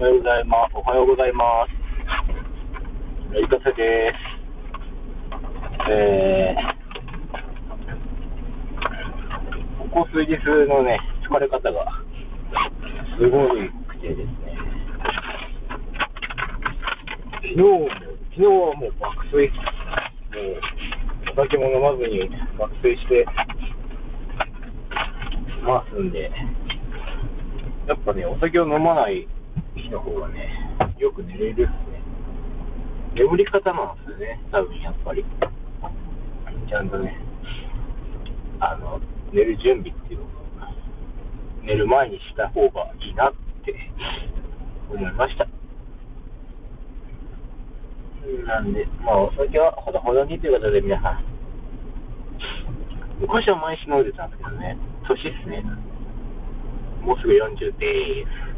おはようございます。おはようございます。いかせです。えー、ここ数日のね、疲れ方がすごいくてですね、昨日も、昨日はもう爆睡、もうお酒も飲まずに爆睡してますんで、やっぱね、お酒を飲まない日の方がね、よく寝れるっすね。眠り方なんですよね、多分やっぱり。ちゃんとね、あの、寝る準備っていうのを、寝る前にした方がいいなって思いました。なんで、まあお酒はほどほどにということで皆さん、昔は毎日飲んでたんですけどね、年っすね。もうすぐ40でーす。